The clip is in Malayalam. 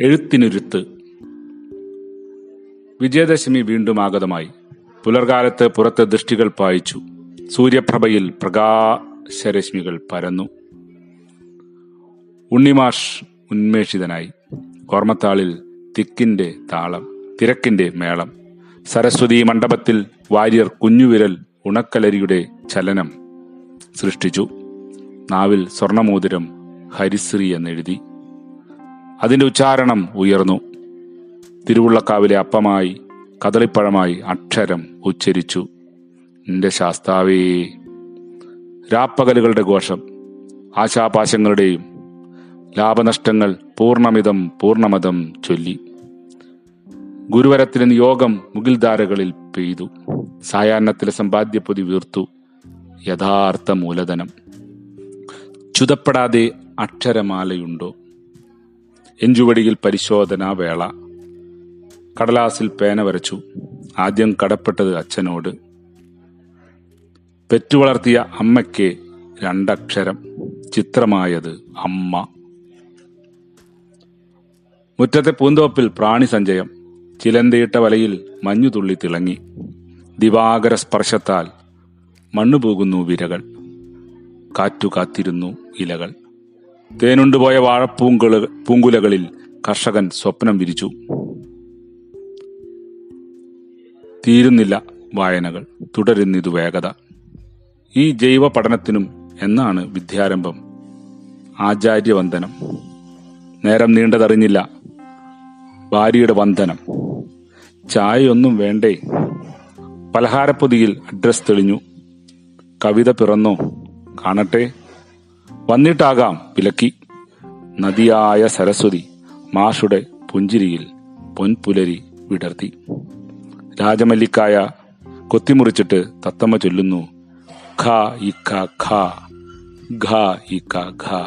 എഴുത്തിനുരുത്ത്. വിജയദശമി വീണ്ടും ആഗതമായി. പുലർകാലത്ത് പുറത്തെ ദൃഷ്ടികൾ പായിച്ചു. സൂര്യപ്രഭയിൽ പ്രകാശരശ്മികൾ പരന്നു. ഉണ്ണിമാഷ് ഉന്മേഷിതനായി. ഓർമ്മത്താളിൽ തിക്കിന്റെ താളം തിരക്കിന്റെ മേളം. സരസ്വതി മണ്ഡപത്തിൽ വാര്യർ കുഞ്ഞുവിരൽ ഉണക്കലരിയുടെ ചലനം സൃഷ്ടിച്ചു. നാവിൽ സ്വർണമോതിരം ഹരിശ്രീ എന്നെഴുതി. അതിന്റെ ഉച്ചാരണം ഉയർന്നു. തിരുവുള്ളക്കാവിലെ അപ്പമായി കദളിപ്പഴമായി അക്ഷരം ഉച്ചരിച്ചു. എന്റെ ശാസ്താവേ രാപ്പകലുകളുടെ ഘോഷം ആശാപാശങ്ങളുടെയും ലാഭനഷ്ടങ്ങൾ പൂർണമിതം പൂർണമതം ചൊല്ലി. ഗുരുവരത്തിലെ യോഗം മുകിൽധാരകളിൽ പെയ്തു. സായാഹ്നത്തിലെ സമ്പാദ്യപ്പൊതി വീർത്തു. യഥാർത്ഥ മൂലധനം. ചുതപ്പെടാതെ അക്ഷരമാലയുണ്ടോ? എഞ്ചുവടിയിൽ പരിശോധനാ വേള. കടലാസിൽ പേന വരച്ചു. ആദ്യം കടപ്പെട്ടത് അച്ഛനോട്. പെറ്റുവളർത്തിയ അമ്മയ്ക്ക് രണ്ടക്ഷരം. ചിത്രമായത് അമ്മ. മുറ്റത്തെ പൂന്തോപ്പിൽ പ്രാണി സഞ്ചയം. ചിലന്തയിട്ട വലയിൽ മഞ്ഞുതുള്ളി തിളങ്ങി. ദിവാകര സ്പർശത്താൽ മണ്ണുപോകുന്നു വിരകൾ. കാറ്റു കാത്തിരുന്നു ഇലകൾ. തേനുണ്ടുപോയ വാഴപ്പൂങ്കുല പൂങ്കുലകളിൽ കർഷകൻ സ്വപ്നം വിരിച്ചു. തീരുന്നില്ല വായനകൾ തുടരുന്നിതു വേഗത. ഈ ജൈവ പഠനത്തിനും എന്നാണ് വിദ്യാരംഭം? ആചാര്യവന്ദനം. നേരം നീണ്ടതറിഞ്ഞില്ല. ഭാര്യയുടെ വന്ദനം. ചായയൊന്നും വേണ്ടേ? പലഹാരപ്പൊതിയിൽ അഡ്രസ് തെളിഞ്ഞു. കവിത പിറന്നോ? കാണട്ടെ? വന്നിട്ടാകാം വിലക്കി. നദിയായ സരസ്വതി മാഷുടെ പുഞ്ചിരിയിൽ പൊൻപുലരി വിടർത്തി. രാജമല്ലിക്കായ കൊത്തിമുറിച്ചിട്ട് തത്തമ്മ ചൊല്ലുന്നു ഖ ഇ ഖ ഘ ഖ ഘ